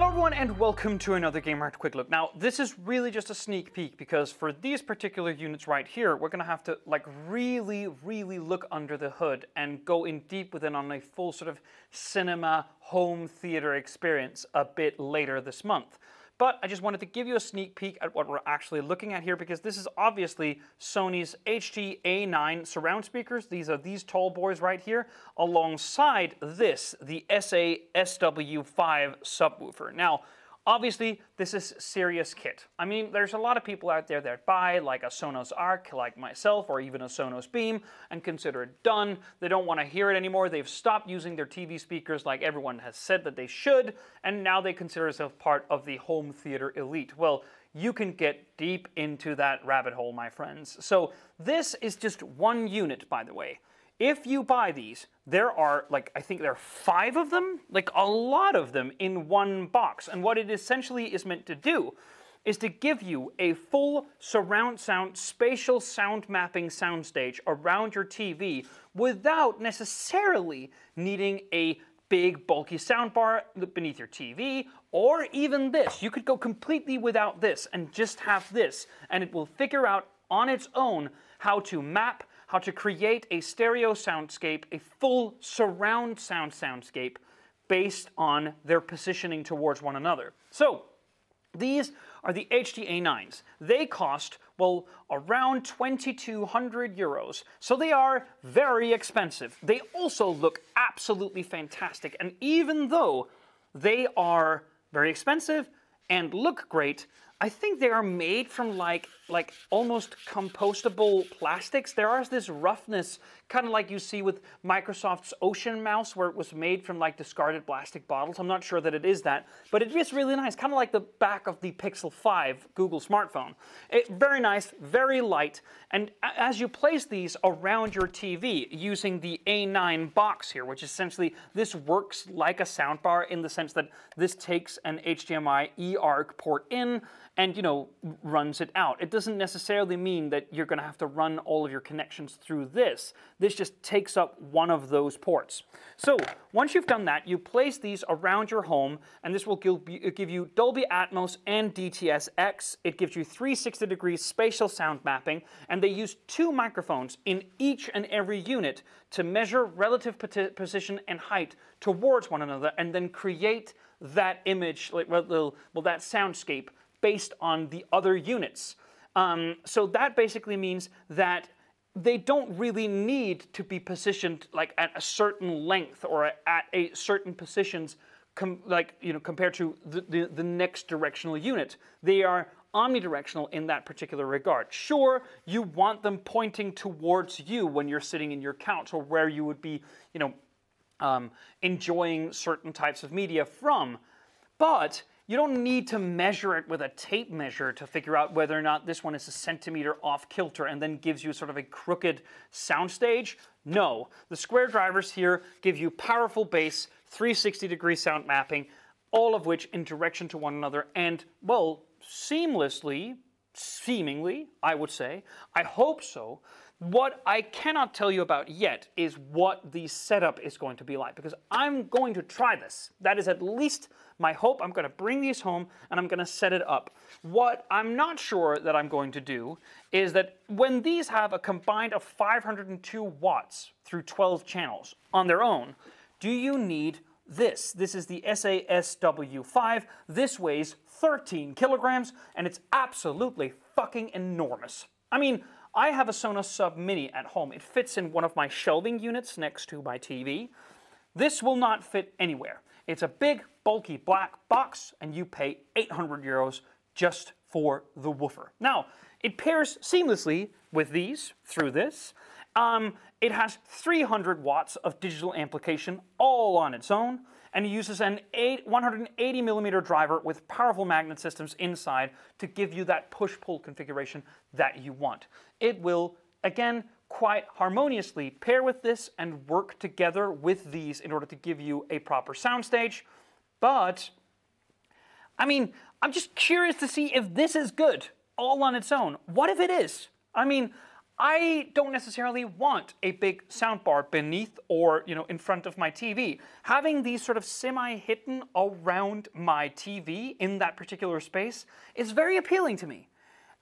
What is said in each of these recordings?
Hello everyone and welcome to another Gamehacked Quick Look. Now, this is really just a sneak peek because for these particular units right here, we're gonna have to like really, really look under the hood and go in deep within on a full sort of cinema home theater experience a bit later this month. But I just wanted to give you a sneak peek at what we're actually looking at here because this is obviously Sony's HT-A9 surround speakers. These are these tall boys right here, alongside this, the SA SW5 subwoofer. Now, Obviously, this is serious kit. I mean, there's a lot of people out there that buy like a Sonos Arc, like myself, or even a Sonos Beam, and consider it done. They don't want to hear it anymore. They've stopped using their TV speakers like everyone has said that they should, and now they consider themselves part of the home theater elite. Well, you can get deep into that rabbit hole, my friends. So, this is just one unit, by the way. If you buy these, there are like, I think there are five of them, like a lot of them in one box. And what it essentially is meant to do is to give you a full surround sound, spatial sound mapping soundstage around your TV without necessarily needing a big bulky soundbar beneath your TV or even this. You could go completely without this and just have this and it will figure out on its own how to map how to create a stereo soundscape, a full surround sound soundscape based on their positioning towards one another. So, these are the HT-A9s. They cost, well, around 2200 euros. So they are very expensive. They also look absolutely fantastic. And even though they are very expensive and look great, I think they are made from like like almost compostable plastics. There is this roughness, kind of like you see with Microsoft's Ocean Mouse, where it was made from like discarded plastic bottles. I'm not sure that it is that, but it is really nice, kind of like the back of the Pixel 5 Google smartphone. It, very nice, very light, and as you place these around your TV using the A9 box here, which essentially this works like a soundbar in the sense that this takes an HDMI eARC port in and you know runs it out. It doesn't necessarily mean that you're going to have to run all of your connections through this. This just takes up one of those ports. So once you've done that, you place these around your home, and this will give you Dolby Atmos and DTS-X. It gives you 360 degrees spatial sound mapping, and they use two microphones in each and every unit to measure relative position and height towards one another, and then create that image, like well, well that soundscape based on the other units. Um, so that basically means that they don't really need to be positioned like at a certain length or at a certain positions com- like you know compared to the, the, the next directional unit. They are omnidirectional in that particular regard. Sure you want them pointing towards you when you're sitting in your couch or where you would be you know um, enjoying certain types of media from. But you don't need to measure it with a tape measure to figure out whether or not this one is a centimeter off kilter and then gives you sort of a crooked soundstage. No, the square drivers here give you powerful bass, 360 degree sound mapping, all of which in direction to one another and, well, seamlessly, seemingly, I would say, I hope so, what I cannot tell you about yet is what the setup is going to be like because I'm going to try this. That is at least my hope. I'm going to bring these home and I'm going to set it up. What I'm not sure that I'm going to do is that when these have a combined of 502 watts through 12 channels on their own, do you need this? This is the SASW5. This weighs 13 kilograms and it's absolutely fucking enormous. I mean, I have a Sonos Sub Mini at home. It fits in one of my shelving units next to my TV. This will not fit anywhere. It's a big, bulky black box, and you pay 800 euros just for the woofer. Now, it pairs seamlessly with these through this. Um, it has 300 watts of digital amplification all on its own and it uses an 180 millimeter driver with powerful magnet systems inside to give you that push-pull configuration that you want. It will, again, quite harmoniously pair with this and work together with these in order to give you a proper soundstage. But, I mean, I'm just curious to see if this is good all on its own. What if it is? I mean, I don't necessarily want a big soundbar beneath or you know in front of my TV. Having these sort of semi-hidden around my TV in that particular space is very appealing to me.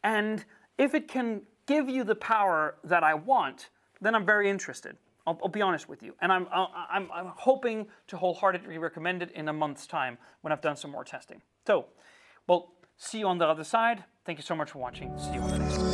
And if it can give you the power that I want, then I'm very interested. I'll, I'll be honest with you. And I'm, I'm, I'm hoping to wholeheartedly recommend it in a month's time when I've done some more testing. So, well, see you on the other side. Thank you so much for watching. See you on the next.